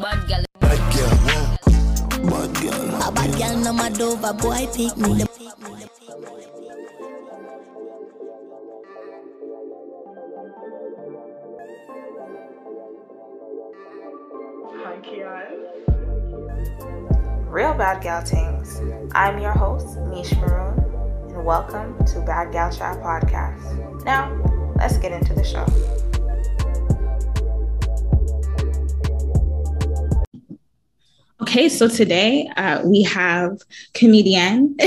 Bad girl. Bad girl, whoa. Bad girl. A bad girl no mad over boy pick me. Hi, Kian. Real Bad Gal Tings. I'm your host, Mish Maroon, and welcome to Bad Gal Chat Podcast. Now, let's get into the show. Okay, so today uh, we have comedian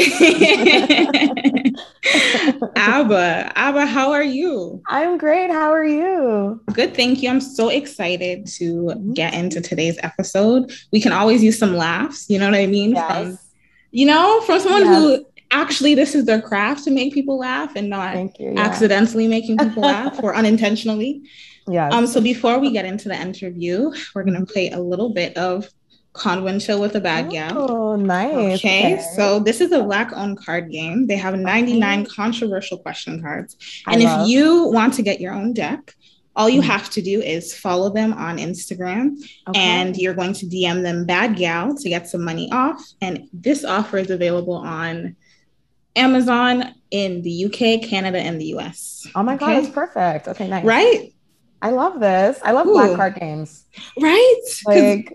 Abba. Abba, how are you? I'm great. How are you? Good, thank you. I'm so excited to get into today's episode. We can always use some laughs, you know what I mean? From, Yes. you know, from someone Yes. who actually this is their craft to make people laugh and not you. Yeah. accidentally making people laugh or unintentionally. Yes. Um, so before we get into the interview, we're gonna play a little bit of Conwin Chill with a Bad Gal. Oh, nice. Okay, so this is a black owned card game. They have 99 controversial question cards. And if you want to get your own deck, all you Mhm. have to do is follow them on Instagram Okay. and you're going to DM them Bad Gal to get some money off. And this offer is available on Amazon in the UK, Canada, and the US. oh my god, okay? it's perfect. Okay, nice. Right? I love this. I love Ooh. black card games. Right? Like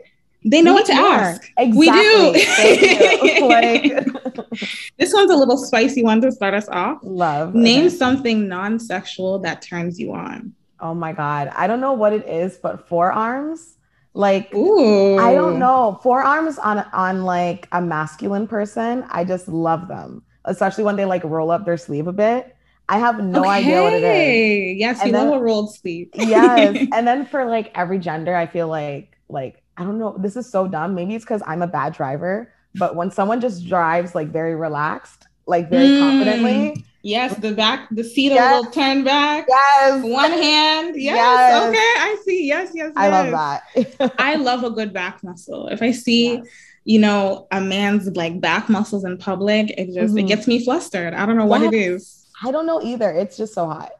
they know we what to more. ask. Exactly. We do. Like This one's a little spicy one to start us off. love. Name Okay. something non-sexual that turns you on. Oh my god. I don't know what it is, but forearms. Like Ooh. I don't know. Forearms on on like a masculine person, I just love them. Especially when they like roll up their sleeve a bit. I have no idea what it is. Yes, And you then- love a rolled sleeve. yes. And then for like every gender, I feel like like I don't know, this is so dumb. Maybe it's because I'm a bad driver, but when someone just drives like very relaxed, like very Mm. confidently. yes, the back, the seat Yes. a little turned back. Yes. One hand. Yes. Yes. Okay. I see. Yes. Yes. I love that. I love a good back muscle. If I see, Yes. you know, a man's like back muscles in public, it just it Mhm. gets me flustered. I don't know what it Yes. I don't know either. It's just so hot.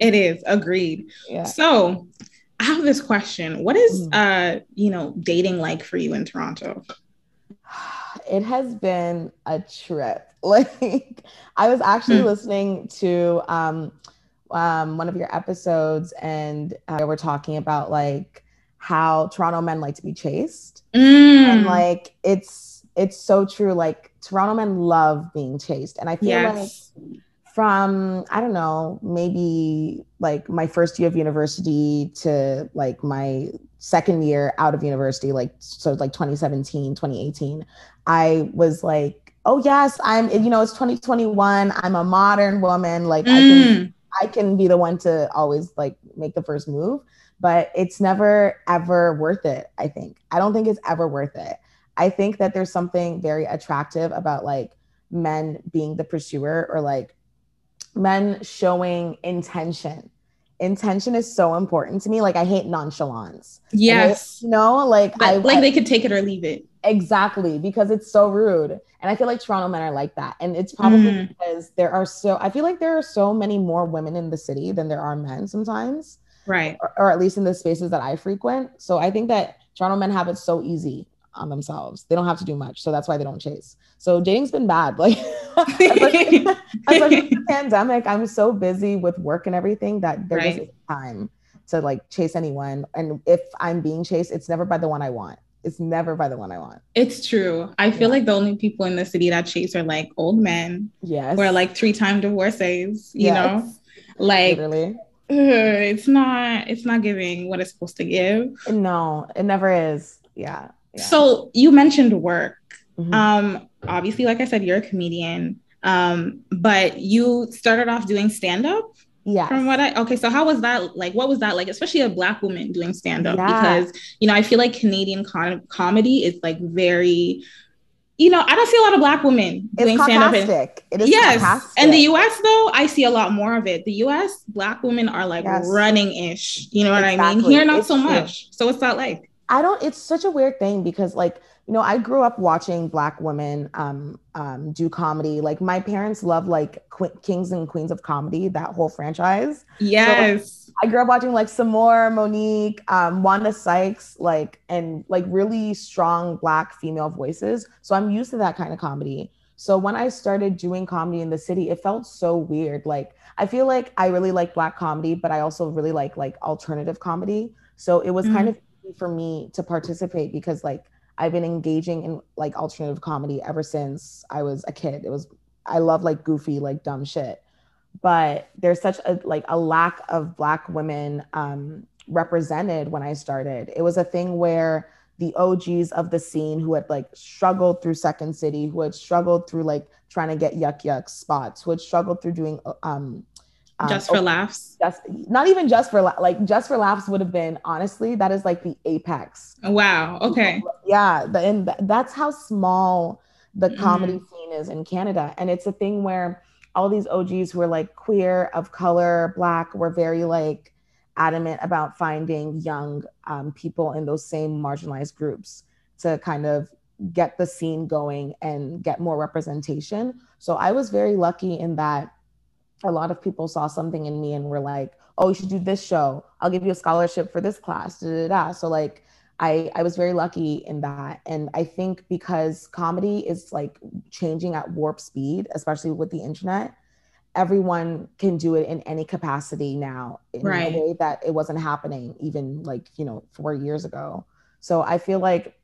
It is. Agreed. Yeah. So I have this question. What is Mhm. uh, you know, dating like for you in Toronto? it has been a trip. Like I was actually Hmm. listening to um, um, one of your episodes, and uh, we're talking about like how Toronto men like to be chased, and Mm. like it's it's so true. Like Toronto men love being chased, and I feel like yes. From I don't know, maybe like my first year of university to like my second year out of university, like so like 2017, 2018, I was like, oh yes, I'm you know, it's 2021. I'm a modern woman. Like I can Mm. I can be the one to always like make the first move, but it's never ever worth it, I think. I don't think it's ever worth it. I think that there's something very attractive about like men being the pursuer or like men showing intention. Intention is so important to me. Like I hate nonchalance. Yes. you know, like But I like I- they could take it or leave it. Exactly, because it's so rude. And I feel like Toronto men are like that. And it's probably Mm. because there are so, I feel like there are so many more women in the city than there are men sometimes, Right. or, or at least in the spaces that I frequent. So I think that Toronto men have it so easy on themselves. They don't have to do much. So that's why they don't chase. So dating's been bad. Like, especially, the pandemic, I'm so busy with work and everything that there right. isn't time to like chase anyone. And if I'm being chased, it's never by the one I want. It's never by the one I want. It's true. I feel Yeah. like the only people in the city that chase are like old men Yes. or like three time divorcees, you Yes. know? Like literally. it's not it's not giving what it's supposed to give. No, it never is. Yeah. Yeah. So you mentioned work. Mhm. Um obviously like I said you're a comedian. Um but you started off doing stand up yes. from what I okay so how was that like what was that like especially a black woman doing stand up Yeah. because you know I feel like Canadian con- comedy is like very you know I don't see a lot of black women doing stand up. It is yes sarcastic. in the US though I see a lot more of it the US black women are like Yes. running ish you know what I mean here not It's so true. much so what's that like I don't. It's such a weird thing because, like, you know, I grew up watching Black women um, um, do comedy. Like, my parents love like Qu- Kings and Queens of Comedy, that whole franchise. yes I grew up watching like Sommore, Mo'Nique, um, Wanda Sykes, like and like really strong black female voices. So I'm used to that kind of comedy. So when I started doing comedy in the city, it felt so weird. Like I feel like I really like black comedy, but I also really like like alternative comedy. So it was mm-hmm. kind of for me to participate because like I've been engaging in like alternative comedy ever since I was a kid. It was I love like goofy, like dumb shit. But there's such a like a lack of black women um, represented when I started. It was a thing where the OGs of the scene who had like struggled through Second City, who had struggled through like trying to get Yuk Yuk spots, who had struggled through doing um, um just for laughs. Just not even just for like just for laughs would have been honestly that is like the apex. Wow. Okay. Yeah, the, and that's how small the mm-hmm. comedy scene is in Canada, and it's a thing where all these OGs who are like queer, of color, black, were very like adamant about finding young um, people in those same marginalized groups to kind of get the scene going and get more representation. So I was very lucky in that a lot of people saw something in me and were like, "Oh, you should do this show. I'll give you a scholarship for this class." Da, da, da. So like I I was very lucky in that. And I think because comedy is like changing at warp speed, especially with the internet, everyone can do it in any capacity now in right. a way that it wasn't happening even like you know four years ago so i feel like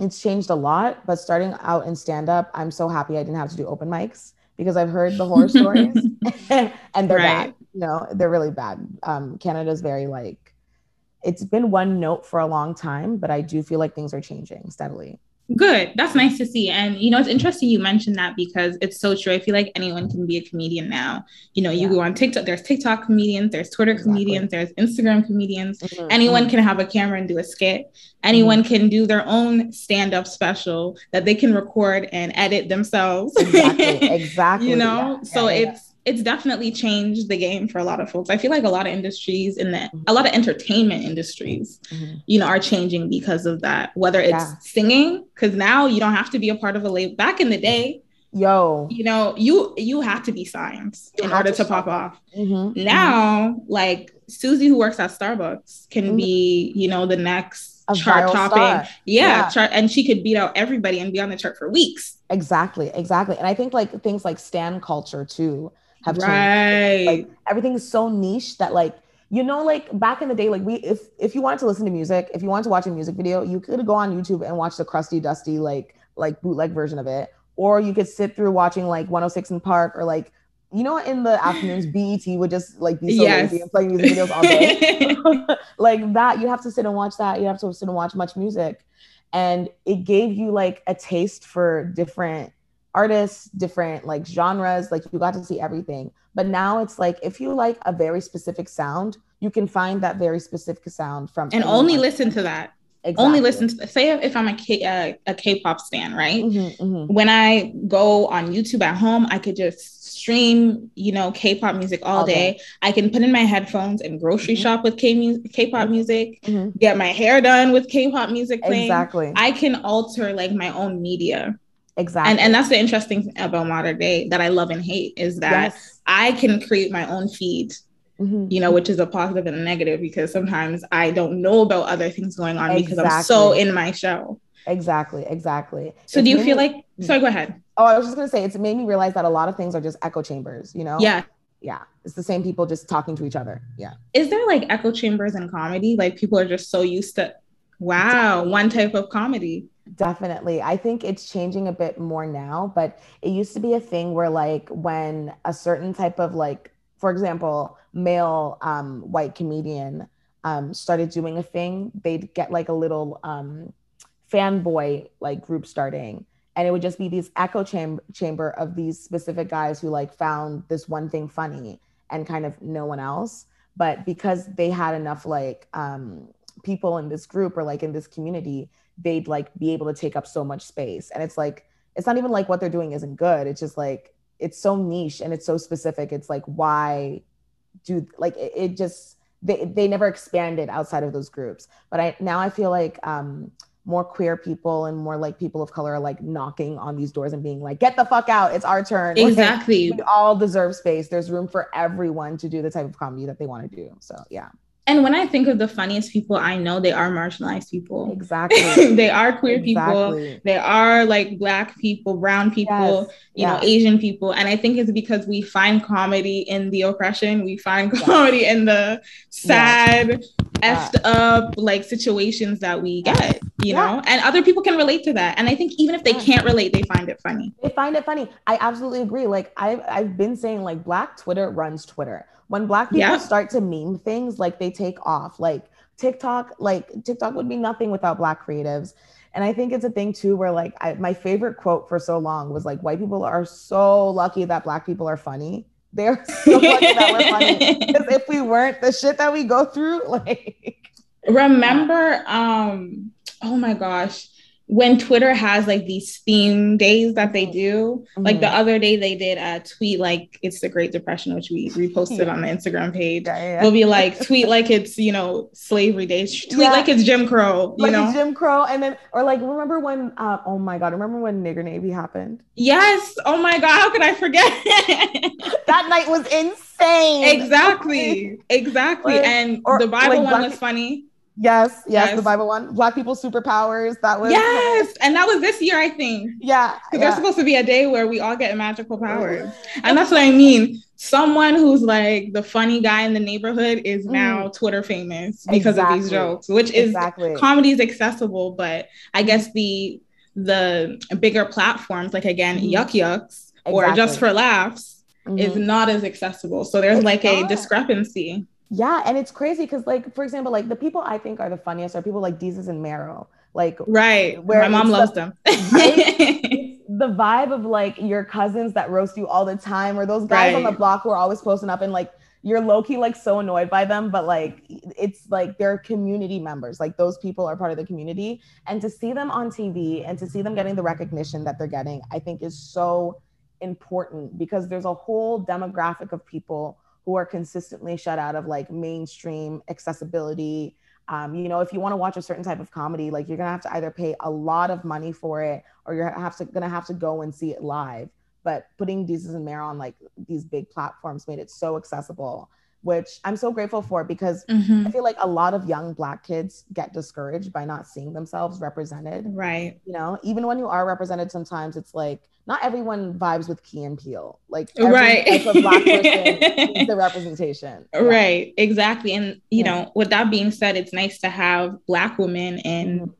it's changed a lot but starting out in stand up i'm so happy i didn't have to do open mics because i've heard the horror stories and they're right. bad you know they're really bad. Um, canada's very like it's been one note for a long time but i do feel like things are changing steadily Good. That's nice to see. And you know, it's interesting you mentioned that because it's so true. I feel like anyone can be a comedian now. You know, you yeah. go on TikTok, there's TikTok comedians, there's Twitter exactly. comedians, there's Instagram comedians. Mm-hmm. Anyone mm-hmm. can have a camera and do a skit. Anyone mm-hmm. can do their own stand-up special that they can record and edit themselves. Exactly. Exactly. you know, yeah. so yeah, it's it's definitely changed the game for a lot of folks. I feel like a lot of industries in the a lot of entertainment industries, mm-hmm. you know, are changing because of that. Whether it's yeah. singing, because now you don't have to be a part of a label. Back in the day, yo, you know, you you have to be signed you in order to, to pop off. Mm-hmm. Now, mm-hmm. like Susie, who works at Starbucks, can mm-hmm. be, you know, the next a chart topping. Yeah, yeah. Chart, and she could beat out everybody and be on the chart for weeks. Exactly, exactly. And I think like things like stan culture too have right. changed. Like everything is so niche that like you know like back in the day like we if if you wanted to listen to music if you wanted to watch a music video you could go on youtube and watch the crusty dusty like like bootleg version of it or you could sit through watching like 106 in Park or like you know in the afternoons BET would just like be so yes. lazy and play music videos all day like that you have to sit and watch that you have to sit and watch MuchMusic and it gave you like a taste for different artists, different like genres, like you got to see everything. But now it's like if you like a very specific sound, you can find that very specific sound from and only listen to that. Exactly. Only listen to say if I'm a K uh, a K-pop stan, right? Mm-hmm, mm-hmm. When I go on YouTube at home, I could just stream, you know, K-pop music all, all day. day. I can put in my headphones and grocery mm-hmm. shop with K music, K-pop mm-hmm. music, mm-hmm. get my hair done with K-pop music playing. Exactly. I can alter like my own media. Exactly. And and that's the interesting thing about modern day that I love and hate is that yes. I can create my own feed. Mm-hmm. You know, which is a positive and a negative because sometimes I don't know about other things going on exactly. because I'm so in my show. Exactly, exactly. So it's do you feel me, like sorry, go ahead. Oh, I was just gonna say it's made me realize that a lot of things are just echo chambers, you know? Yeah. Yeah. It's the same people just talking to each other. Yeah. Is there like echo chambers in comedy? Like people are just so used to wow, one type of comedy. Definitely. I think it's changing a bit more now, but it used to be a thing where like when a certain type of like, for example, male um, white comedian um, started doing a thing, they'd get like a little um, fanboy like group starting. And it would just be these echo cham- chamber of these specific guys who like found this one thing funny and kind of no one else. But because they had enough like um, people in this group or like in this community, they'd like be able to take up so much space. And it's like, it's not even like what they're doing isn't good. It's just like, it's so niche and it's so specific. It's like, why do like it, it just, they, they never expanded outside of those groups. But I now I feel like um, more queer people and more like people of color are like knocking on these doors and being like, get the fuck out. It's our turn. Exactly. we all deserve space. There's room for everyone to do the type of comedy that they want to do. So yeah. And when I think of the funniest people I know, they are marginalized people. Exactly. they are queer Exactly. people. They are like black people, brown people, Yes. you know, Asian people. And I think it's because we find comedy in the oppression. We find comedy in the sad, Yeah. effed up like situations that we get, you Yeah. know, and other people can relate to that. And I think even if they Yeah. can't relate, they find it funny. They find it funny. I absolutely agree. Like I've I've been saying, like Black Twitter runs Twitter. When Black people Yeah. start to meme things, like they take off. Like TikTok, like TikTok would be nothing without Black creatives. And I think it's a thing too, where like I, my favorite quote for so long was like, "White people are so lucky that Black people are funny. They're so lucky that we're funny. Because if we weren't, the shit that we go through, like." Remember, um, oh my gosh, when Twitter has like these theme days that they do, like the Mhm. other day they did a tweet like it's the Great Depression, which we reposted on the Instagram page. Yeah, yeah. They'll be like tweet like it's you know slavery days, tweet Yeah. like it's Jim Crow, you like know. Jim Crow, and then or like remember when? Uh, oh my god, remember when Nigger Navy happened? yes. Oh my god, how could I forget? that night was insane. exactly, exactly. Like, and or, the Bible like, one was funny. Yes, yes, Yes. the Bible one. Black people superpowers. That was Yes, and that was this year, I think. Yeah. Because yeah. there's supposed to be a day where we all get magical powers. And that's what I mean. Someone who's like the funny guy in the neighborhood is now Twitter famous because of these Mm. Jokes, which is exactly. comedy is accessible, but I guess the the bigger platforms, like again, Mhm. Yuk Yuks or Just for Laughs, is Mhm. not as accessible. So there's It's like a discrepancy. Yeah, and it's crazy because, like, for example, like the people I think are the funniest are people like Jesus and Meryl. Like, Right. Where My mom loves the- them. it's the vibe of like your cousins that roast you all the time, or those guys on the block who are always posting up and like you're low key like so annoyed by them, but like it's like they're community members. Like those people are part of the community, and to see them on TV and to see them getting the recognition that they're getting, I think is so important because there's a whole demographic of people who are consistently shut out of like mainstream accessibility. Um, you know, if you want to watch a certain type of comedy, like you're gonna have to either pay a lot of money for it or you're have to gonna have to go and see it live. But putting Jesus and Mare on like these big platforms made it so accessible, which I'm so grateful for because Mhm. I feel like a lot of young black kids get discouraged by not seeing themselves represented. Right. You know, even when you are represented, sometimes it's like not everyone vibes with Key and Peele. Like every Right. type of black person needs the representation. Yeah. Right, exactly. And you Yeah. know, with that being said, it's nice to have black women in Mhm.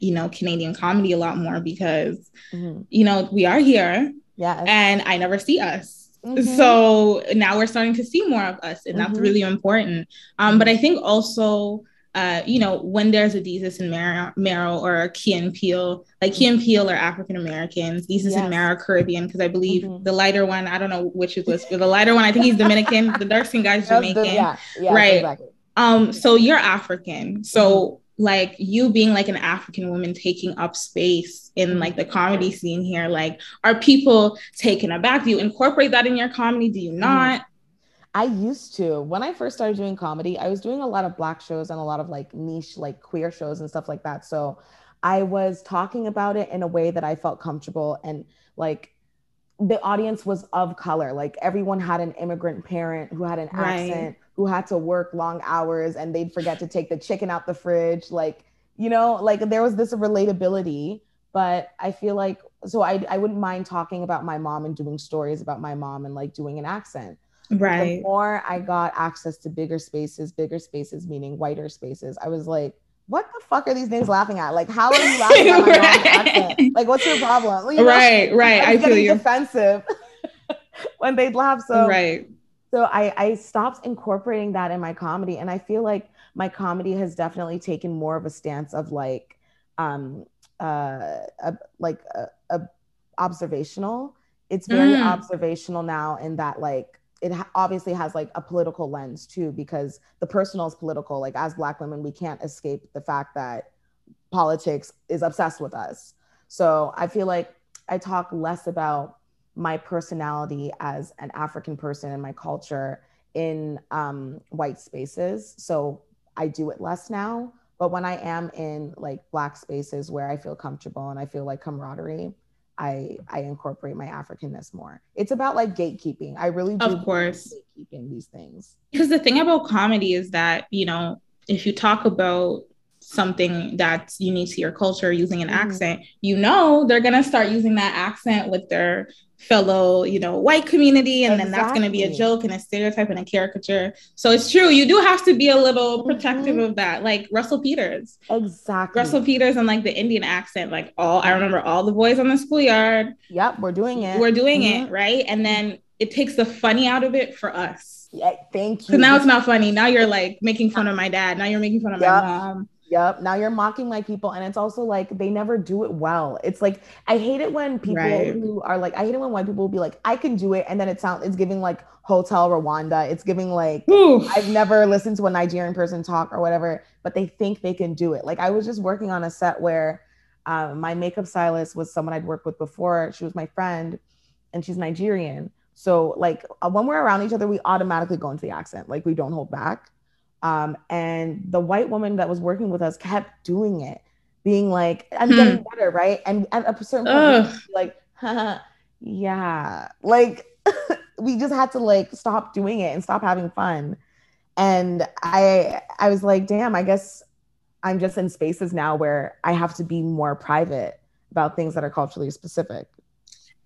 you know Canadian comedy a lot more because Mhm. you know we are here Yes. and I never see us. Mhm. So now we're starting to see more of us, and that's Mhm. really important. Um, but I think also, uh, you know, when there's a Jesus and Mar- Meryl or a Key and Peele, like Key and Peele are African Americans, Jesus and Yes. Meryl are Caribbean, because I believe Mhm. the lighter one, I don't know which is this, but the lighter one, I think he's Dominican. the dark skin guy's That's the- Jamaican. yeah, yeah, Right. exactly. Um, so you're African. So like you being like an African woman taking up space in like the comedy scene here, like are people taken aback? Do you incorporate that in your comedy? Do you mm. not? I used to. When I first started doing comedy, I was doing a lot of black shows and a lot of like niche, like queer shows and stuff like that. So I was talking about it in a way that I felt comfortable and like the audience was of color. Like everyone had an immigrant parent who had an Right. accent, who had to work long hours and they'd forget to take the chicken out the fridge. Like, you know, like there was this relatability. But I feel like so I I wouldn't mind talking about my mom and doing stories about my mom and like doing an accent Right. the Right. more I got access to bigger spaces, bigger spaces meaning whiter spaces, I was like, what the fuck are these things laughing at? Like, how are you laughing at my mom's accent? Like, what's your problem? You know? Right, right. I feel you. defensive when they'd laugh. So, right. So I, I stopped incorporating that in my comedy. And I feel like my comedy has definitely taken more of a stance of like, um, uh, a, like a, a observational. It's very Mm. observational now in that like it ha- obviously has like a political lens too because the personal is political. Like as Black women, we can't escape the fact that politics is obsessed with us. So I feel like I talk less about my personality as an African person and my culture in um, white spaces. So I do it less now, But when I am in like black spaces where I feel comfortable and I feel like camaraderie, I I incorporate my Africanness more. It's about like gatekeeping. I really do Of course. gatekeeping these things. Because the thing about comedy is that, you know, if you talk about something that's unique to your culture using an Mhm. accent, you know they're gonna start using that accent with their fellow, you know, white community, and then that's gonna be a joke and a stereotype and a caricature. So it's true, you do have to be a little protective Mhm. of that. Like Russell Peters. Exactly. Russell Peters and like the Indian accent, like all I remember all the boys on the schoolyard Yep, we're doing it. we're doing Mhm. it, right? And then it takes the funny out of it for us. Yeah, thank you. So now it's not funny. Now you're like making fun of my dad. Now you're making fun of Yup. my mom. Yep. Now you're mocking my people. And it's also like they never do it well. It's like I hate it when people Right. who are like, I hate it when white people will be like, I can do it. And then it sounds it's giving like Hotel Rwanda. It's giving like Whew. I've never listened to a Nigerian person talk or whatever, but they think they can do it. Like I was just working on a set where um, my makeup stylist was someone I'd worked with before. She was my friend, and she's Nigerian. So like uh, when we're around each other, we automatically go into the accent. Like we don't hold back. Um, and the white woman that was working with us kept doing it, being like, "I'm Hmm. getting better, right?" And at a certain point, like, yeah, like we just had to like stop doing it and stop having fun and i i was like damn i guess i'm just in spaces now where i have to be more private about things that are culturally specific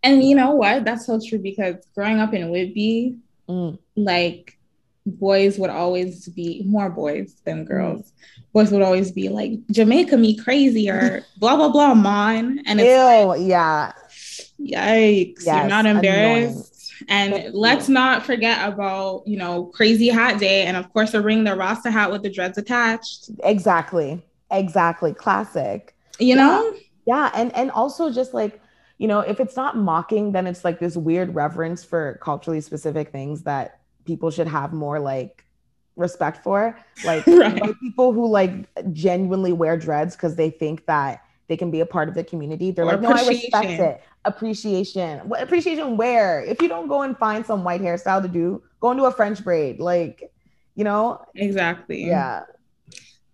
And you know what? That's so true because growing up in Whitby, Mm. like boys would always be more boys Mm. than girls. Boys would always be like, Jamaica me crazy or blah blah blah mine. And it's ew yeah yikes, you're Yes, not annoying. embarrassed. And Thank let's you. not forget about, you know, crazy hot day. And of course, the ring the Rasta hat with the dreads attached. exactly exactly classic You Yeah. know? yeah and and also just like you know if it's not mocking then it's like this weird reverence for culturally specific things that people should have more like respect for like Right. people who like genuinely wear dreads because they think that they can be a part of the community they're Or like no i respect it appreciation what appreciation where if you don't go and find some white hairstyle to do go into a french braid like you know Exactly. yeah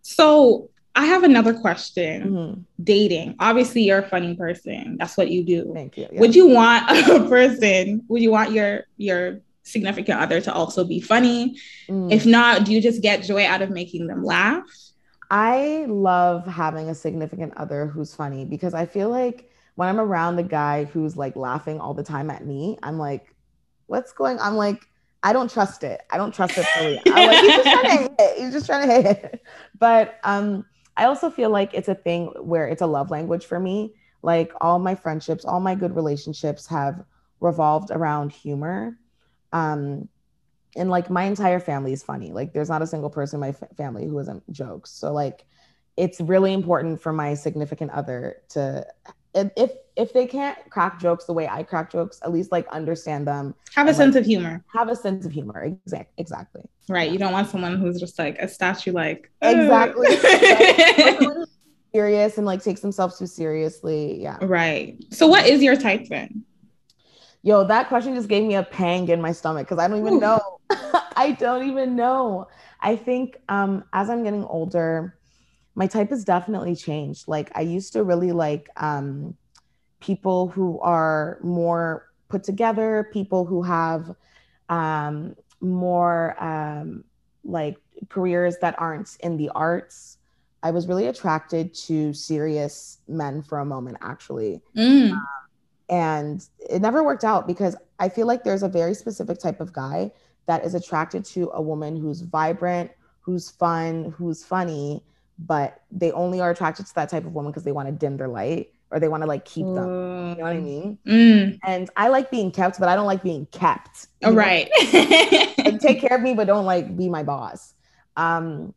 So I have another question. Mhm. Dating. Obviously, you're a funny person. That's what you do. thank you yeah. Would you want a person? Would you want your your significant other to also be funny? Mm. If not, do you just get joy out of making them laugh? I love having a significant other who's funny because I feel like when I'm around a guy who's like laughing all the time at me, I'm like, what's going on? I'm like, I don't trust it. I don't trust it fully. I'm like, he's just trying to hit. He's just trying to hit. But um, I also feel like it's a thing where it's a love language for me. Like all my friendships, all my good relationships have revolved around humor. Um, and like my entire family is funny. Like there's not a single person in my fa- family who isn't jokes. So like it's really important for my significant other to if if, they can't crack jokes the way I crack jokes, at least like understand them, Have a sense of humor, have a sense of humor. Exact exactly. right? You don't want someone who's just like a statue, like Exactly. Or "Ugh." someone serious and like takes themselves too seriously. Yeah. right. So, what is your type then? Yo, that question just gave me a pang in my stomach because I don't even know. I don't even know. I think um, as I'm getting older, my type has definitely changed. Like I used to really like um, people who are more put together, people who have um, more um, like careers that aren't in the arts. I was really attracted to serious men for a moment, actually Mm, and it never worked out because I feel like there's a very specific type of guy that is attracted to a woman who's vibrant, who's fun, who's funny, but they only are attracted to that type of woman because they want to dim their light or they want to like keep them. You know what I mean? Mm, And I like being kept, but I don't like being kept. you oh, know? right. like take care of me, but don't like be my boss. Um,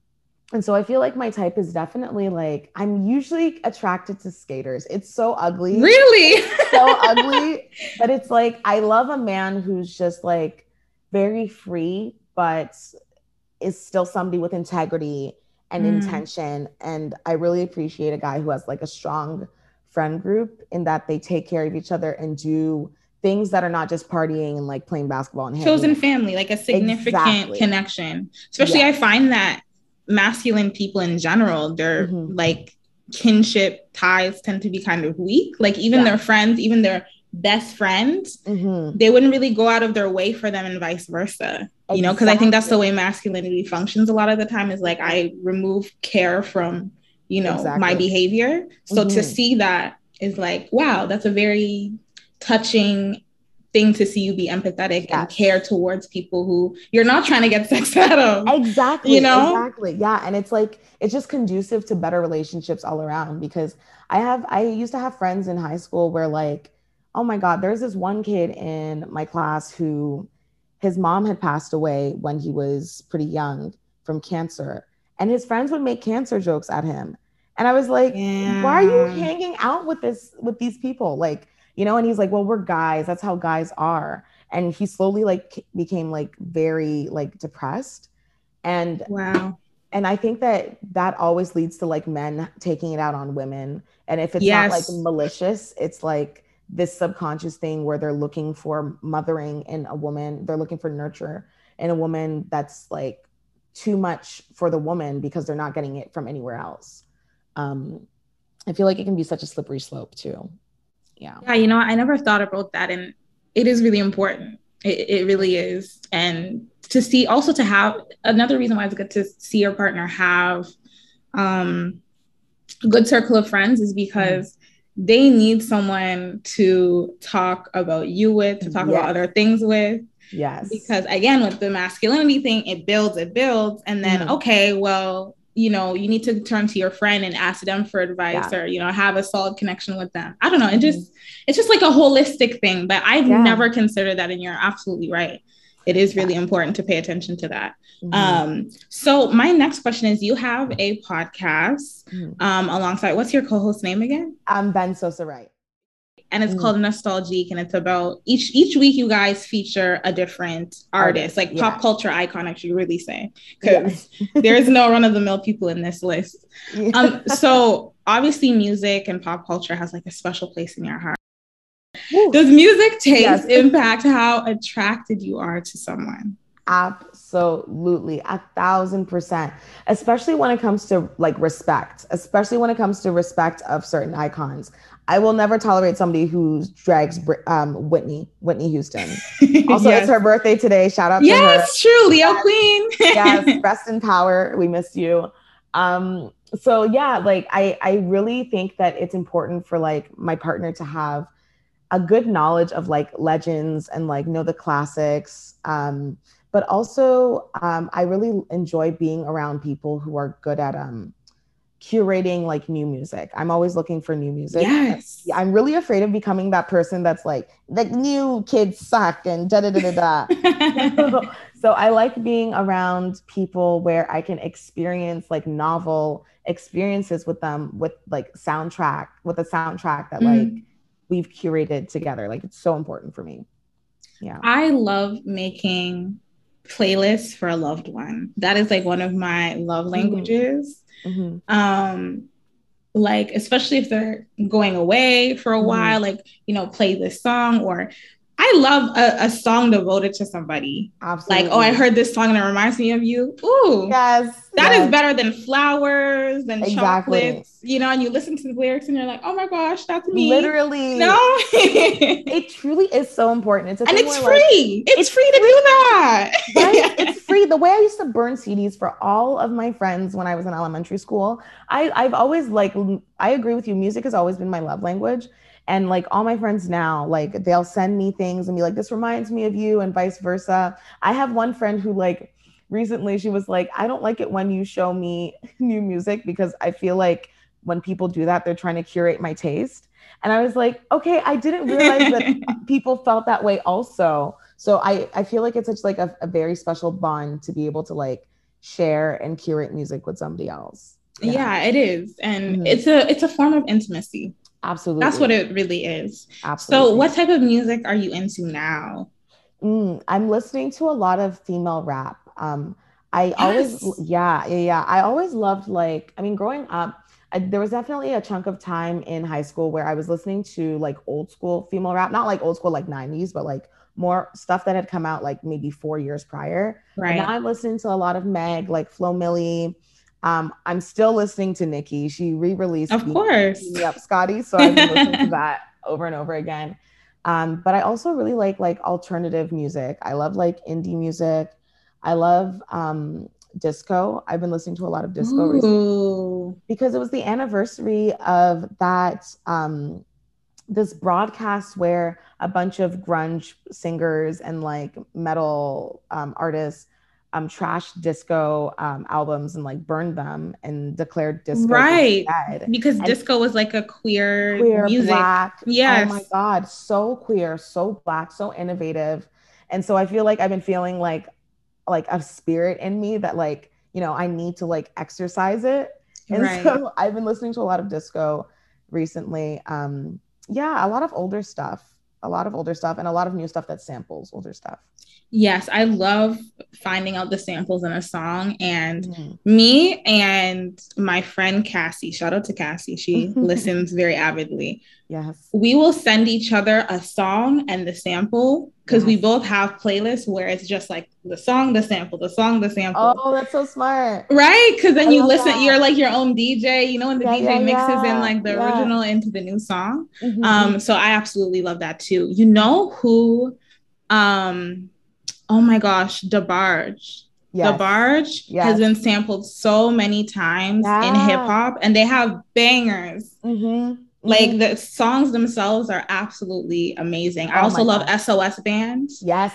and so I feel like my type is definitely like I'm usually attracted to skaters. It's so ugly really? so ugly. But it's like I love a man who's just like very free, but is still somebody with integrity and Mm. intention. And I really appreciate a guy who has like a strong friend group in that they take care of each other and do things that are not just partying and like playing basketball and chosen family, like a significant Exactly. connection. Especially, I find that masculine people in general, their Mhm. like kinship ties tend to be kind of weak. Like even Yeah. their friends, even their best friends, Mhm. they wouldn't really go out of their way for them and vice versa. You know, because I think that's the way masculinity functions a lot of the time is like I remove care from, you know, my behavior. So to Mhm. see that is like, wow, that's a very touching thing to see you be empathetic and care towards people who you're not trying to get sex out of. Exactly. You know? Exactly. Yeah. And it's like it's just conducive to better relationships all around because I have I used to have friends in high school where like, oh my God, there's this one kid in my class who his mom had passed away when he was pretty young from cancer. And his friends would make cancer jokes at him. And I was like, why are you hanging out with this with these people? Like, you know, and he's like, well, we're guys. That's how guys are. And he slowly like became like very like depressed. And Wow. and I think that that always leads to like men taking it out on women. And if it's Yes. not like malicious, it's like this subconscious thing where they're looking for mothering in a woman, they're looking for nurture in a woman that's like too much for the woman because they're not getting it from anywhere else. Um, I feel like it can be such a slippery slope too. Yeah. Yeah, you know, I never thought about that. And it is really important. It, it really is. And to see also to have another reason why it's good to see your partner have um, a good circle of friends is because they need someone to talk about you with, to talk Yes. about other things with. Yes. Because again, with the masculinity thing, it builds, it builds. And then, Mhm. okay, well, you know, you need to turn to your friend and ask them for advice or, you know, have a solid connection with them. I don't know. It just, it's just like a holistic thing. But I've Yeah. never considered that. And you're absolutely right. It is really important to pay attention to that. Mhm. Um, so my next question is you have a podcast Mhm. um, alongside, what's your co-host name again? I'm Ben Sosa Wright. And it's Mm. called Nostalgic, and it's about each each week you guys feature a different artist, like yeah. pop culture icon, I should really say, Yeah. because there's no run of the mill people in this list. Um, so obviously, music and pop culture has like a special place in your heart. Woo. Does music taste Yes. impact how attracted you are to someone? Absolutely, a thousand percent. Especially when it comes to like respect, especially when it comes to respect of certain icons. I will never tolerate somebody who drags um, Whitney, Whitney Houston. Also, yes, it's her birthday today. Shout out to her. yes true, Leo Queen. yes, rest in power. We missed you. Um, so yeah, like I I really think that it's important for like my partner to have a good knowledge of like legends and like know the classics. Um, but also um, I really enjoy being around people who are good at um curating like new music. I'm always looking for new music. yes. I'm really afraid of becoming that person that's like the new kids suck and da da da da da. so I like being around people where I can experience like novel experiences with them with like soundtrack with a soundtrack that like Mhm. we've curated together. Like it's so important for me. Yeah. I love making playlists for a loved one. That is like one of my love languages. Mhm. Um, like especially if they're going away for a Mhm. while, like you know, play this song or I love a, a song devoted to somebody. Absolutely. Like, oh, I heard this song and it reminds me of you. Ooh, Yes. that is yes. better than flowers and Exactly. chocolates, you know, and you listen to the lyrics and you're like, oh my gosh, that's me. Literally. No. It truly is so important. It's a and it's where, like, free. it's, it's free to do that. right? It's free. The way I used to burn CDs for all of my friends when I was in elementary school, I, I've always like, I agree with you. Music has always been my love language. And like all my friends now, like they'll send me things and be like, this reminds me of you, and vice versa. I have one friend who, like, recently she was like, I don't like it when you show me new music because I feel like when people do that, they're trying to curate my taste. And I was like, okay, I didn't realize that people felt that way also. So I, I feel like it's such like a, a very special bond to be able to like share and curate music with somebody else. Yeah, it is. And Mhm. it's a it's a form of intimacy. Absolutely. That's what it really is. Absolutely. So what type of music are you into now? Mm, I'm listening to a lot of female rap. Um, I always, yeah, yeah, yeah. I always loved like, I mean, growing up, I, there was definitely a chunk of time in high school where I was listening to like old school female rap, not like old school like 90s, but like more stuff that had come out like maybe four years prior. Right. now I'm listening to a lot of Meg, like Flo Milli. Um, I'm still listening to Nikki. She re-released Of course. Me Up Scotty, so I've been listening to that over and over again. Um, but I also really like like alternative music. I love like indie music. I love um, disco. I've been listening to a lot of disco recently because it was the anniversary of that um this broadcast where a bunch of grunge singers and like metal um, artists um trashed disco um albums and like burned them and declared disco Right. dead. Because And- disco was like a queer, queer music. black Yes. oh my god so queer so black so innovative and so i feel like i've been feeling like like a spirit in me that like you know i need to like exercise it and Right. so i've been listening to a lot of disco recently um yeah a lot of older stuff a lot of older stuff and a lot of new stuff that samples older stuff Yes, I love finding out the samples in a song. And Mhm. me and my friend Cassie, shout out to Cassie, she listens very avidly. yes We will send each other a song and the sample because we both have playlists where it's just like the song, the sample, the song, the sample. oh that's so smart Right, because then I you listen. that. You're like your own DJ. You know when the Yeah, DJ yeah, mixes in like the yeah. original into the new song. Mhm. Um, so I absolutely love that too. You know who? Um, oh my gosh, DeBarge. yes. DeBarge Yes. has been sampled so many times in hip hop, and they have bangers. Mhm. Like Mhm. the songs themselves are absolutely amazing. I Oh also love God. SOS Band. yes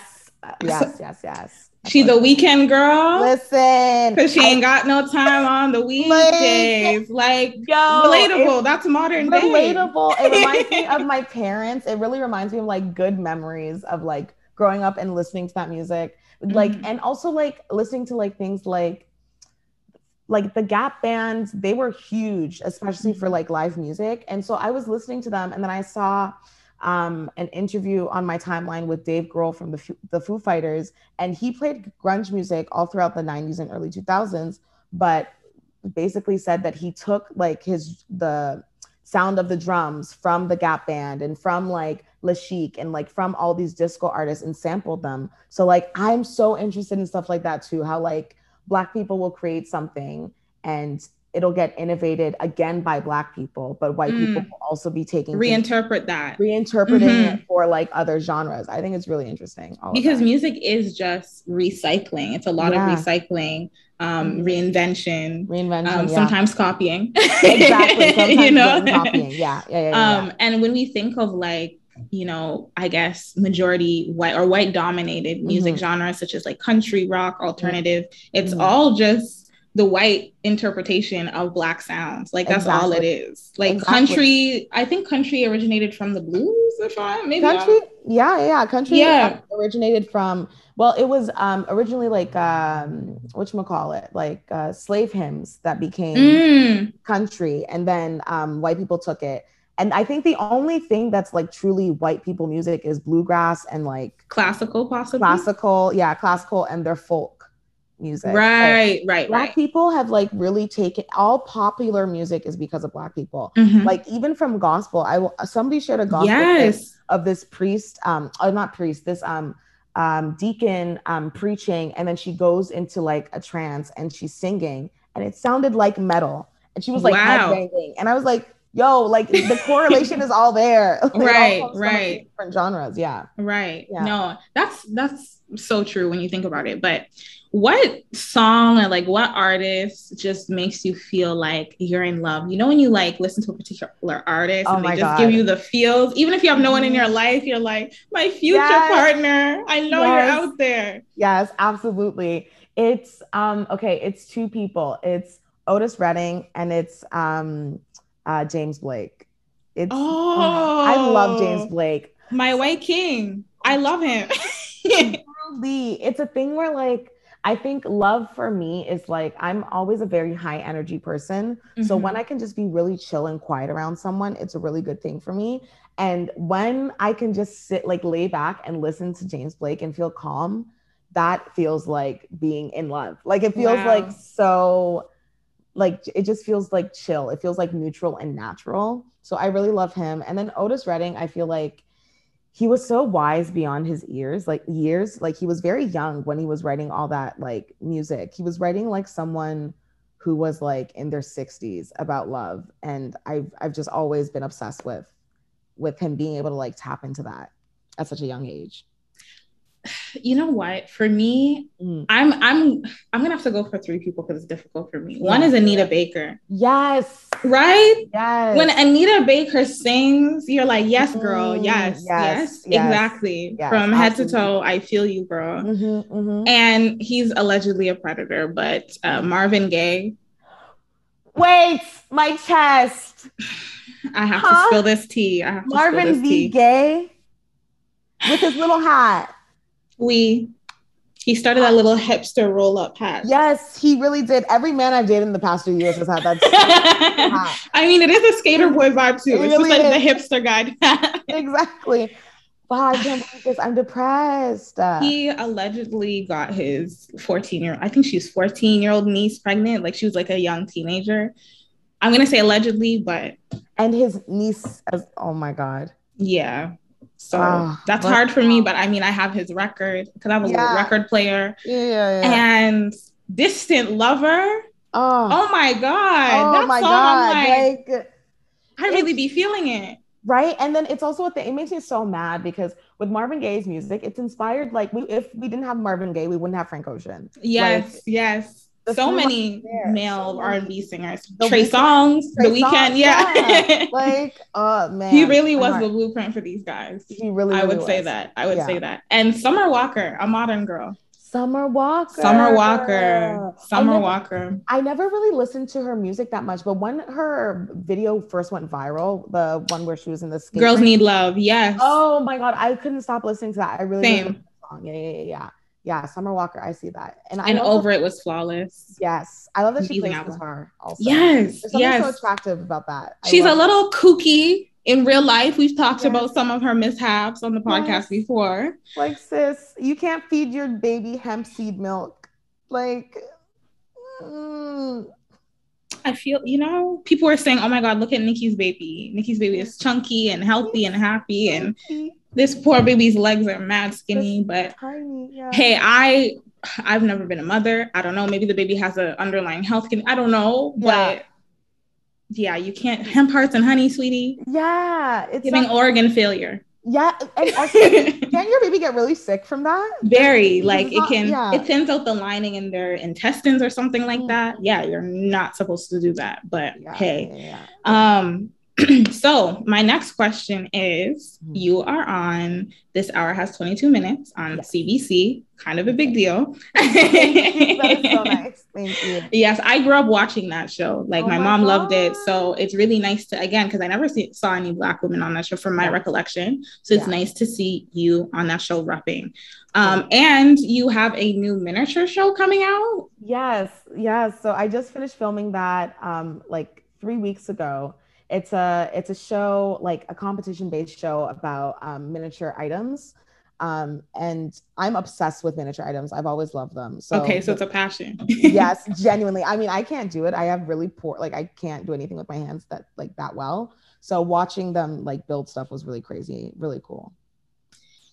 yes yes yes She's a weekend girl. listen Cause she I- ain't got no time on the weekdays. Like Yo, relatable. it- That's modern day. relatable. It reminds me of my parents. It really reminds me of like good memories of like growing up and listening to that music. Like Mhm. and also like listening to like things like like the Gap bands, they were huge, especially for Mhm. like live music. And so I was listening to them and then I saw um, an interview on my timeline with Dave Grohl from the Foo, the Foo Fighters, and he played grunge music all throughout the 90s and early 2000s, but basically said that he took like his the sound of the drums from the Gap Band and from like La Chic and like from all these disco artists and sampled them. So like I'm so interested in stuff like that too. How like black people will create something and it'll get innovated again by black people, but white Mm. people will also be taking things- Reinterpret that. reinterpreting Mhm. it for like other genres. I think it's really interesting. Because music is just recycling. It's a lot Yeah. of recycling, um, Mhm. reinvention, reinvention, um, yeah. sometimes copying. exactly. Sometimes you know? copying. Yeah, yeah, yeah. yeah, um and when we think of like you know i guess majority white or white dominated music Mhm. genres such as like country rock alternative it's Mhm. all just the white interpretation of black sounds like that's all it is. Like Exactly. country i think country originated from the blues if i maybe I'm- yeah yeah country Yeah. uh, originated from well it was um originally like um call it like uh slave hymns that became Mm, country and then um white people took it and i think the only thing that's like truly white people music is bluegrass and like classical possibly? classical yeah classical and their folk music. Like, right right black right. people have like really taken all popular music is because of black people. Mhm. like even from gospel i will somebody shared a gospel yes. of this priest um oh not priest this um um deacon um preaching and then she goes into like a trance and she's singing and it sounded like metal. And she was like Wow. headbanging. And i was like yo like the correlation is all there Like, it all Right, right. different genres yeah Right. Yeah. No, that's that's so true when you think about it. But what song or like what artist just makes you feel like you're in love? You know, when you like listen to a particular artist Oh and they just God. give you the feels, even if you have no one in your life, you're like, my future Yes. partner. I know Yes. you're out there. yes absolutely it's um okay it's two people it's otis redding and it's um uh james blake it's Oh, i love james blake My white king. I love him. Truly, it's a thing where like I think love for me is like I'm always a very high energy person. So Mhm. when I can just be really chill and quiet around someone, it's a really good thing for me. And when I can just sit like lay back and listen to James Blake and feel calm, that feels like being in love. Like it feels Wow. like so like it just feels like chill. It feels like neutral and natural. So I really love him. And then Otis Redding, I feel like he was so wise beyond his ears, like years. Like he was very young when he was writing all that like music. He was writing like someone who was like in their 60s about love and I've I've just always been obsessed with with him being able to like tap into that at such a young age. You know what? For me, Mm. I'm I'm I'm gonna have to go for three people because it's difficult for me. One is Anita Baker, Yes. right? Yes. When Anita Baker sings, you're like, yes, girl, Mm, yes, yes, yes, yes, exactly. yes, From head to toe, I feel you, girl. Mhm, mhm. And he's allegedly a predator, but uh, Marvin Gaye, Wait, my chest. I have Huh? to spill this tea. I have to Marvin this V. tea. Gay with his little hat. We he started that little hipster roll up hat. Yes, he really did. Every man I've dated in the past few years has had that. hat. I mean, it is a skater boy vibe too. It it's really just like is. the hipster guy. exactly. Wow, I can't believe this. I'm depressed. He allegedly got his 14 year I think she's 14 year old niece pregnant. Like she was like a young teenager. I'm gonna say allegedly, but and his niece as oh my god. yeah. So Wow. that's What- hard for me, but I mean, I have his record because I'm a Yeah. record player. Yeah, yeah. And Distant Lover. oh, Oh my God. oh that my song, god. I'm like, like I really be feeling it. right and then it's also a thing it makes me so mad because with marvin gaye's music it's inspired like we if we didn't have marvin gaye we wouldn't have frank ocean Yes, Like, yes. The So many male so. R&B singers. The Trey Songz, The Weeknd, Songz, yeah. like oh man he really was the blueprint for these guys. he really, I really would say that. I would Yeah. say that. And Summer Walker, a modern girl. summer walker Summer Walker. I Summer never- Walker. I never really listened to her music that much, but when her video first went viral, the one where she was in the Girls rink- Need Love. Yes. Oh my god, I couldn't stop listening to that. I really Same. liked the song. Yeah, yeah, yeah, yeah. Summer Walker. I see that, and I and Over It was flawless. Yes, I love that she Amazing plays guitar. Also, Yes. there's something Yes. so attractive about that. I She's a little kooky in real life. We've talked Yes. about some of her mishaps on the podcast Yes. before. like sis. You can't feed your baby hemp seed milk. Like, mm, I feel, you know, people are saying, oh my God, look at Nikki's baby. Nikki's baby is chunky and healthy and happy. And this poor baby's legs are mad skinny. But tiny. Yeah. hey, I. I've never been a mother. I don't know. Maybe the baby has an underlying health. Con- I don't know. Yeah. But yeah, you can't hemp hearts and honey, sweetie. Yeah, it's Giving not- organ failure. yeah, and can't your baby get really sick from that? Very like it not- can yeah. it thins out the lining in their intestines or something like Mm. that. Yeah, you're not supposed to do that. But Yeah, hey, yeah, yeah. um so my next question is Mhm. you are on this hour has 22 minutes on Yes. CBC, kind of a big deal. Thank you. That is so nice. Thank you. Yes, I grew up watching that show. Like Oh my, my mom loved it. So it's really nice to again because I never see, saw any black women on that show from my Yeah. recollection. So it's Yeah. nice to see you on that show repping. Um, and you have a new miniature show coming out. Yes, yes. So I just finished filming that um like three weeks ago. It's a it's a show like a competition based show about um, miniature items. Um, and I'm obsessed with miniature items. I've always loved them. So okay, so it's a passion. yes, genuinely. I mean, I can't do it. I have really poor like I can't do anything with my hands that like that well. So watching them like build stuff was really crazy, really cool.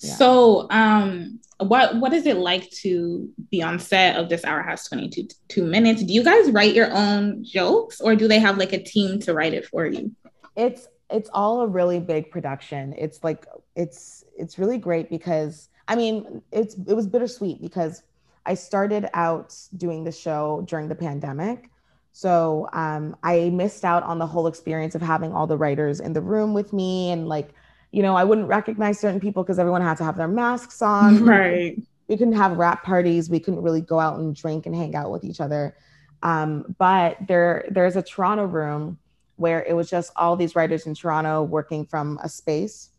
Yeah. So, um, what what is it like to be on set of this hour has 22 two minutes? Do you guys write your own jokes or do they have like a team to write it for you? it's it's all a really big production it's like it's it's really great because i mean it's it was bittersweet because i started out doing the show during the pandemic so um, i missed out on the whole experience of having all the writers in the room with me and like you know i wouldn't recognize certain people because everyone had to have their masks on. Right. we couldn't have rap parties. We couldn't really go out and drink and hang out with each other. Um, but there there's a toronto room where it was just all these writers in toronto working from a space.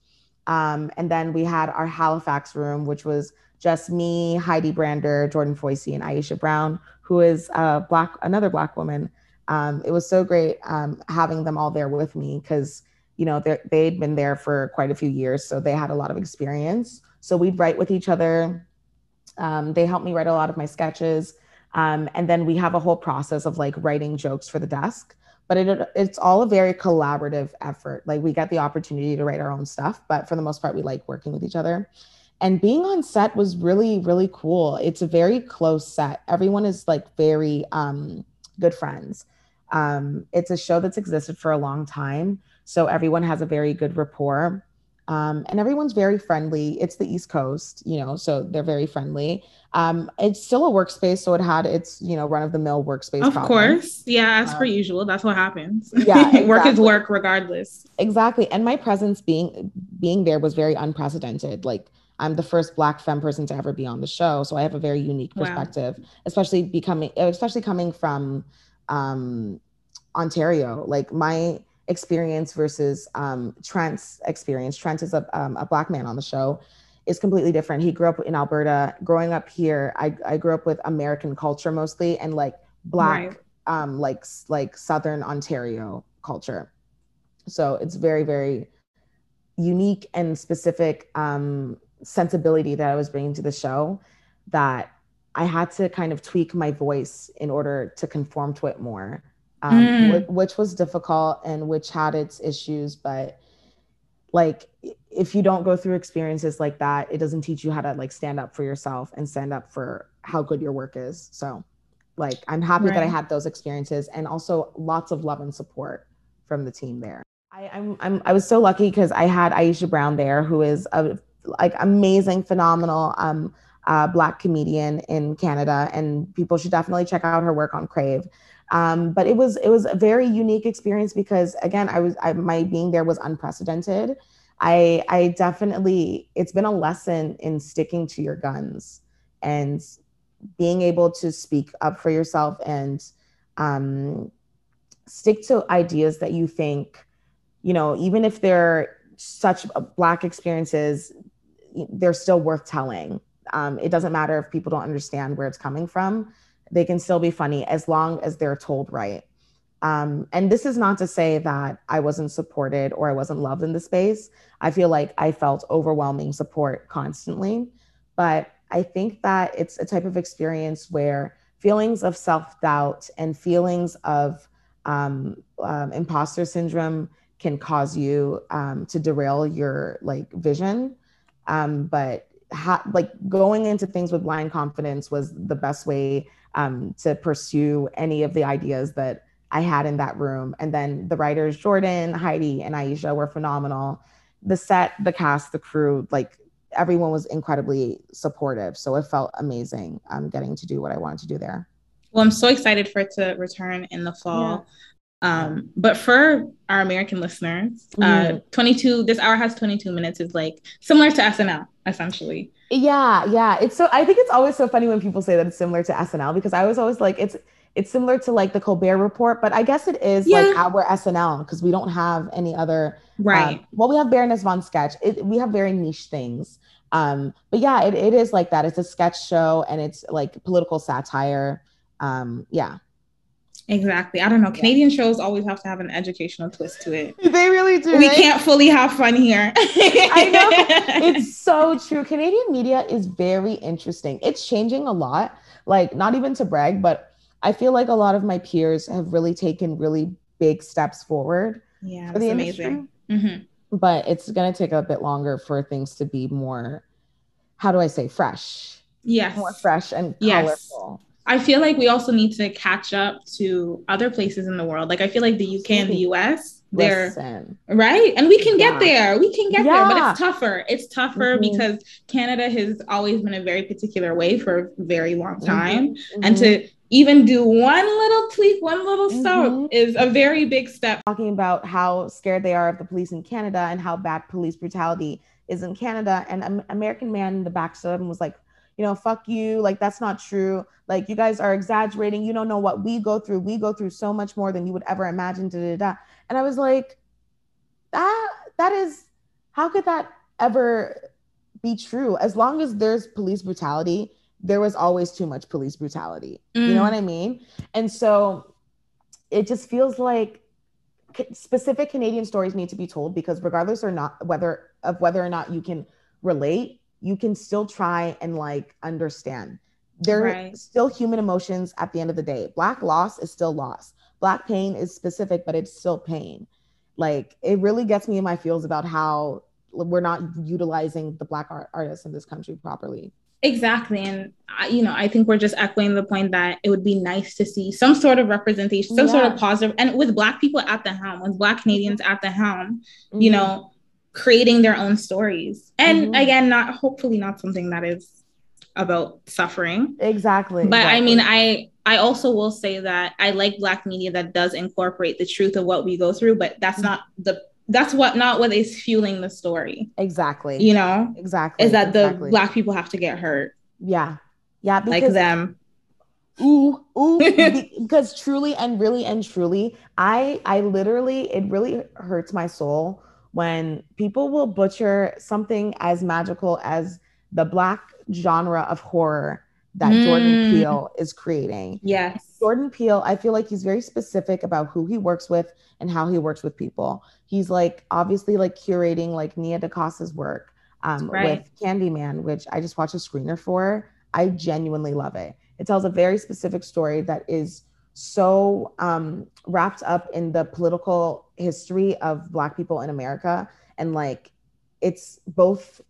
Um, and then we had our halifax room which was just me heidi brander jordan foisy and aisha brown who is a black another black woman. Um, it was so great um, having them all there with me because you know they'd been there for quite a few years so they had a lot of experience. So we'd write with each other. Um, they helped me write a lot of my sketches. Um, and then we have a whole process of like writing jokes for the desk. But it, it's all a very collaborative effort. Like we get the opportunity to write our own stuff but for the most part we like working with each other. And being on set was really really cool. It's a very close set. Everyone is like very um good friends. Um, it's a show that's existed for a long time, so everyone has a very good rapport. Um, and everyone's very friendly. It's the East Coast, you know, so they're very friendly. Um, it's still a workspace, so it had its, you know, run of the mill workspace. Of problems. course, yeah, as Um, per usual, that's what happens. Yeah, work is work regardless. exactly and my presence being being there was very unprecedented like i'm the first black femme person to ever be on the show so i have a very unique Wow. perspective especially becoming especially coming from um ontario like my experience versus um trent's experience. Trent is a, um, a black man on the show. Is completely different. He grew up in alberta. Growing up here i, I grew up with american culture mostly and like black Right. um like like southern ontario culture. So it's very very unique and specific um sensibility that i was bringing to the show that i had to kind of tweak my voice in order to conform to it more um, Mm. whi- which was difficult and which had its issues but like if you don't go through experiences like that it doesn't teach you how to like stand up for yourself and stand up for how good your work is so like i'm happy that i had those experiences and also lots of love and support from the team there I, I'm, I'm I was so lucky because I had Aisha Brown there, who is a like amazing, phenomenal um, uh, black comedian in Canada, and people should definitely check out her work on Crave. Um, but it was it was a very unique experience because again, I was I, my being there was unprecedented. I I definitely it's been a lesson in sticking to your guns and being able to speak up for yourself and um, stick to ideas that you think you know, even if they're such black experiences, they're still worth telling. Um, it doesn't matter if people don't understand where it's coming from; they can still be funny as long as they're told right. Um, and this is not to say that I wasn't supported or I wasn't loved in the space. I feel like I felt overwhelming support constantly, but I think that it's a type of experience where feelings of self doubt and feelings of um, um, imposter syndrome can cause you um, to derail your like vision. Um, but ha- like going into things with blind confidence was the best way um, to pursue any of the ideas that I had in that room. And then the writers, Jordan, Heidi, and Aisha were phenomenal. The set, the cast, the crew, like everyone was incredibly supportive. So it felt amazing um, getting to do what I wanted to do there. Well, I'm so excited for it to return in the fall. Um, but for our American listeners, uh, Mhm. 22, this hour has 22 minutes is like similar to SNL, essentially. Yeah, yeah. It's so I think it's always so funny when people say that it's similar to SNL because I was always like it's it's similar to like the Colbert Report, but I guess it is like Yeah. our SNL because we don't have any other Right. um, well, we have Baroness von Sketch. It, we have very niche things. Um, but yeah, it, it is like that. It's a sketch show and it's like political satire. Um, yeah. Exactly. I don't know. Canadian shows always have to have an educational twist to it. They really do. We can't fully have fun here. I know. it's so true. Canadian media is very interesting. It's changing a lot. Like, not even to brag, but I feel like a lot of my peers have really taken really big steps forward yeah, for that's amazing. industry. hmm But it's going to take a bit longer for things to be more, how do I say, fresh, Yes. more fresh and Yes. colorful. I feel like we also need to catch up to other places in the world. Like I feel like the UK and the US, they're Listen, right, and we can Yeah. get there. We can get there, but it's tougher. It's tougher Mhm. because Canada has always been a very particular way for a very long Mhm. time, and Mhm. to even do one little tweak, one little step Mhm. is a very big step. talking about how scared they are of the police in Canada and how bad police brutality is in Canada. And an American man in the back up and was like, you know, fuck you. Like, that's not true. Like, you guys are exaggerating. You don't know what we go through. We go through so much more than you would ever imagine. Da, da, da. And I was like, that, that is, how could that ever be true? As long as there's police brutality, there was always too much police brutality. You know Mm. what I mean? And so it just feels like specific Canadian stories need to be told because regardless or not whether of whether or not you can relate, you can still try and like understand. There are Right. still human emotions at the end of the day. Black loss is still loss. Black pain is specific, but it's still pain. Like it really gets me in my feels about how we're not utilizing the black art- artists in this country properly. Exactly. And, I, you know, I think we're just echoing the point that it would be nice to see some sort of representation, some yeah. sort of positive, and with Black people at the helm, with Black Canadians at the helm, mm-hmm. you know, creating their own stories. And mm-hmm. again, not hopefully not something that is about suffering. Exactly. But exactly. I mean, I I also will say that I like black media that does incorporate the truth of what we go through, but that's mm-hmm. not the that's what not what is fueling the story. Exactly. You know? Exactly. Is that exactly. the black people have to get hurt. Yeah. Yeah. Because, like them. Ooh, ooh, because truly and really and truly, I I literally it really hurts my soul when people will butcher something as magical as the black genre of horror that mm. Jordan Peele is creating. Yes. Jordan Peele, I feel like he's very specific about who he works with and how he works with people. He's like obviously like curating like Nia DaCosta's work um, right. with Candyman, which I just watched a screener for. I genuinely love it. It tells a very specific story that is so um, wrapped up in the political history of Black people in America. And like, it's both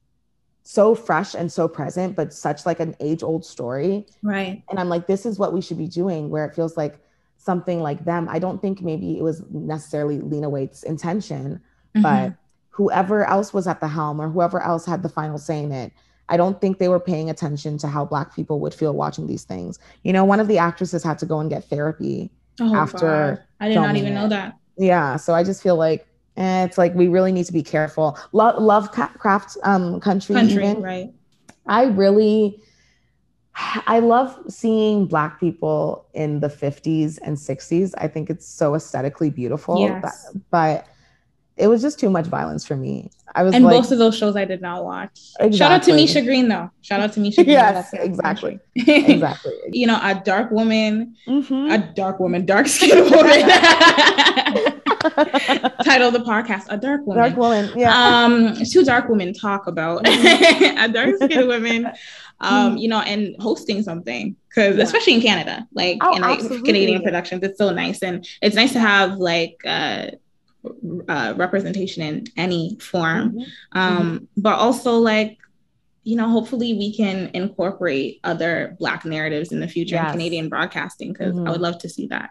so fresh and so present, but such like an age old story. Right. And I'm like, this is what we should be doing, where it feels like something like them. I don't think maybe it was necessarily Lena Waithe's intention, mm-hmm. but whoever else was at the helm or whoever else had the final say in it, I don't think they were paying attention to how Black people would feel watching these things. You know, one of the actresses had to go and get therapy oh, after. God. I did not even it. know that. Yeah. So I just feel like and it's like we really need to be careful. Love Lovecraft um, country, country, even. right? I really, I love seeing Black people in the 50s and 60s. I think it's so aesthetically beautiful. Yes. But, but it was just too much violence for me. I was and like, most of those shows I did not watch. Exactly. Shout out to Misha Green though. Shout out to Misha Green. yes, exactly. exactly. you know, a dark woman, mm-hmm. a dark woman, dark skinned woman. Title of the podcast: A Dark Woman. Dark Woman. Yeah. Um, two dark women talk about a dark skinned woman. Um, you know, and hosting something because yeah. especially in Canada, like oh, in like Canadian productions, it's so nice, and it's nice to have like uh, uh, representation in any form, mm-hmm. Um, mm-hmm. but also like you know, hopefully we can incorporate other Black narratives in the future yes. in Canadian broadcasting because mm-hmm. I would love to see that.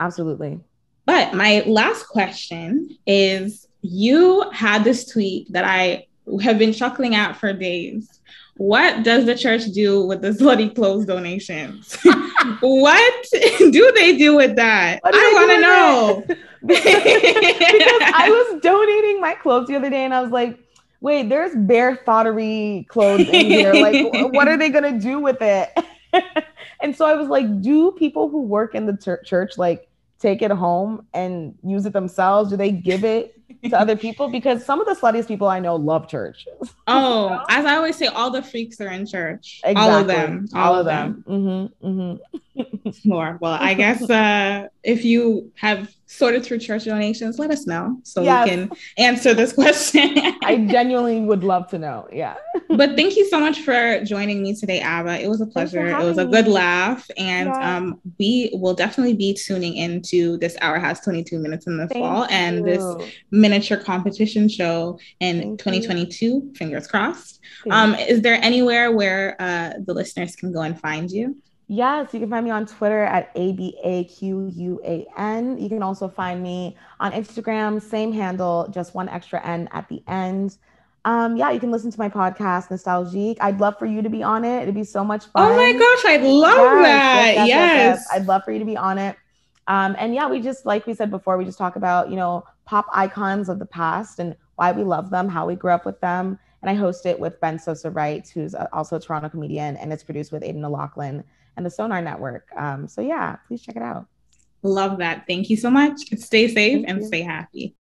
Absolutely. But my last question is you had this tweet that I have been chuckling at for days. What does the church do with the slutty clothes donations? what do they do with that? I want to know. because I was donating my clothes the other day and I was like, wait, there's bare thottery clothes in here. Like, what are they going to do with it? and so I was like, do people who work in the ter- church like take it home and use it themselves? Do they give it to other people? Because some of the sluttiest people I know love church. oh, as I always say, all the freaks are in church. Exactly. All of them. All, all of them. them. Mm-hmm, mm-hmm. More. Well, I guess uh, if you have sorted through church donations, let us know so yes. we can answer this question. I genuinely would love to know. Yeah. but thank you so much for joining me today, Aba. It was a pleasure. It was a good me. laugh. And yeah. um, we will definitely be tuning into this hour has 22 minutes in the thank fall you. and this miniature competition show in thank 2022. You. Fingers crossed. Um, is there anywhere where uh, the listeners can go and find you? Yes, you can find me on Twitter at A B A Q U A N. You can also find me on Instagram, same handle, just one extra N at the end. Um, yeah, you can listen to my podcast, Nostalgique. I'd love for you to be on it. It'd be so much fun. Oh my gosh, I'd love yes, that. Yes, yes, yes, I'd love for you to be on it. Um, and yeah, we just, like we said before, we just talk about, you know, pop icons of the past and why we love them, how we grew up with them. And I host it with Ben Sosa Wright, who's also a Toronto comedian, and it's produced with Aidan O'Loughlin and the Sonar Network. Um, so yeah, please check it out. Love that. Thank you so much. Stay safe Thank and you. stay happy.